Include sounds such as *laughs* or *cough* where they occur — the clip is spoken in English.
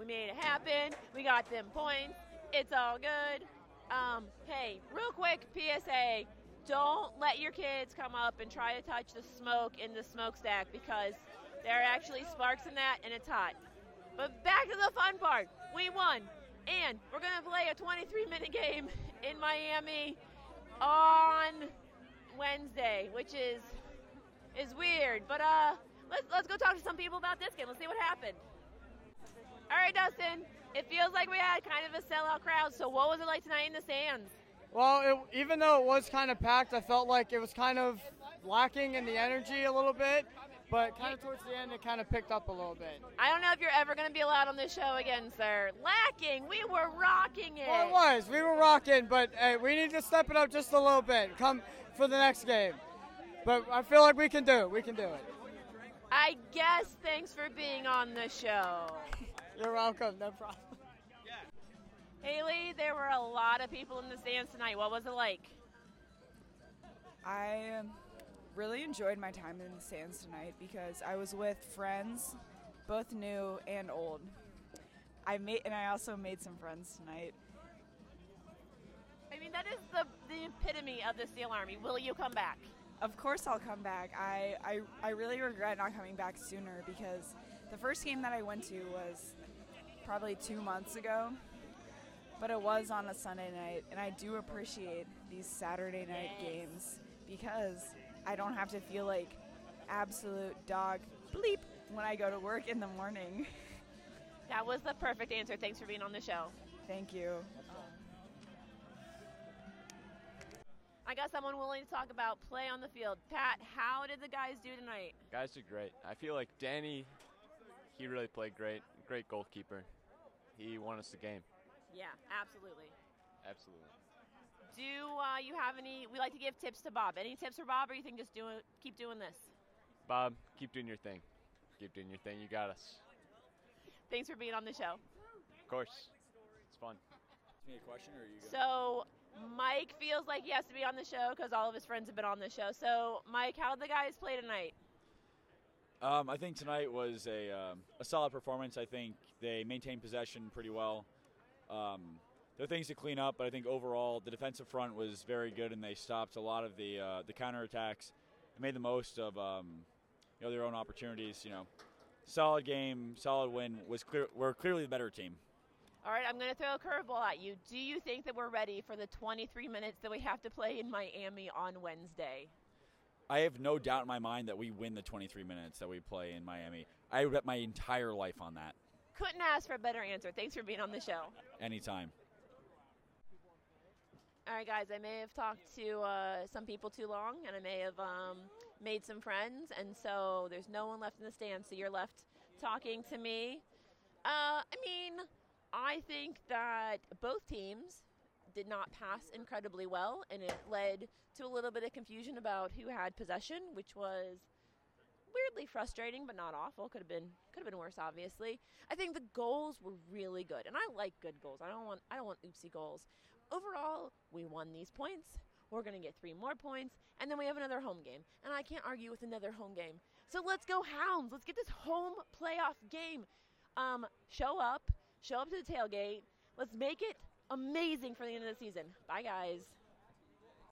We made it happen. We got them points. It's all good. Um, hey, real quick PSA don't let your kids come up and try to touch the smoke in the smokestack because there are actually sparks in that and it's hot. But back to the fun part. We won. And we're going to play a 23 minute *laughs* game in Miami on Wednesday, which is is weird. But uh let's let's go talk to some people about this game. Let's see what happened. All right, Dustin. It feels like we had kind of a sellout crowd. So what was it like tonight in the stands? Well, it, even though it was kind of packed, I felt like it was kind of lacking in the energy a little bit. But kind of towards the end, it kind of picked up a little bit. I don't know if you're ever going to be allowed on this show again, sir. Lacking. We were rocking it. Well, it was. We were rocking, but hey, we need to step it up just a little bit. Come for the next game. But I feel like we can do it. We can do it. I guess thanks for being on the show. You're welcome. No problem. Haley, there were a lot of people in the stands tonight. What was it like? I um, really enjoyed my time in the stands tonight because I was with friends, both new and old. I made and I also made some friends tonight. I mean, that is the, the epitome of the Steel Army. Will you come back? Of course, I'll come back. I, I, I really regret not coming back sooner because the first game that I went to was probably two months ago, but it was on a Sunday night, and I do appreciate these Saturday night Yes. games because I don't have to feel like absolute dog bleep when I go to work in the morning. That was the perfect answer. Thanks for being on the show. Thank you. I got someone willing to talk about play on the field. Pat, how did the guys do tonight? Guys did great. I feel like Danny, he really played great. Great goalkeeper. He won us the game. Yeah, absolutely. Absolutely. Do uh, you have any? We like to give tips to Bob. Any tips for Bob, or you think just do it, keep doing this? Bob, keep doing your thing. Keep doing your thing. You got us. Thanks for being on the show. Of course. It's fun. me a question, or are you? So Mike feels like he has to be on the show because all of his friends have been on the show. So Mike, how did the guys play tonight? Um, I think tonight was a um, a solid performance. I think they maintained possession pretty well. Um, there are things to clean up, but I think overall the defensive front was very good, and they stopped a lot of the uh, the counterattacks and made the most of um, you know their own opportunities. You know, solid game, solid win. Was clear. We're clearly the better team. All right, I'm going to throw a curveball at you. Do you think that we're ready for the 23 minutes that we have to play in Miami on Wednesday? I have no doubt in my mind that we win the 23 minutes that we play in Miami. I bet my entire life on that. Couldn't ask for a better answer. Thanks for being on the show. Anytime. All right, guys, I may have talked to uh, some people too long, and I may have um, made some friends, and so there's no one left in the stands, so you're left talking to me. Uh, I mean, I think that both teams did not pass incredibly well, and it led to a little bit of confusion about who had possession, which was weirdly frustrating, but not awful. Could have been could have been worse, obviously. I think the goals were really good, and I like good goals. I don't want I don't want oopsie goals. Overall, we won these points. We're going to get three more points, and then we have another home game. And I can't argue with another home game. So let's go Hounds. Let's get this home playoff game. Um, show up, show up to the tailgate. Let's make it amazing for the end of the season. Bye, guys.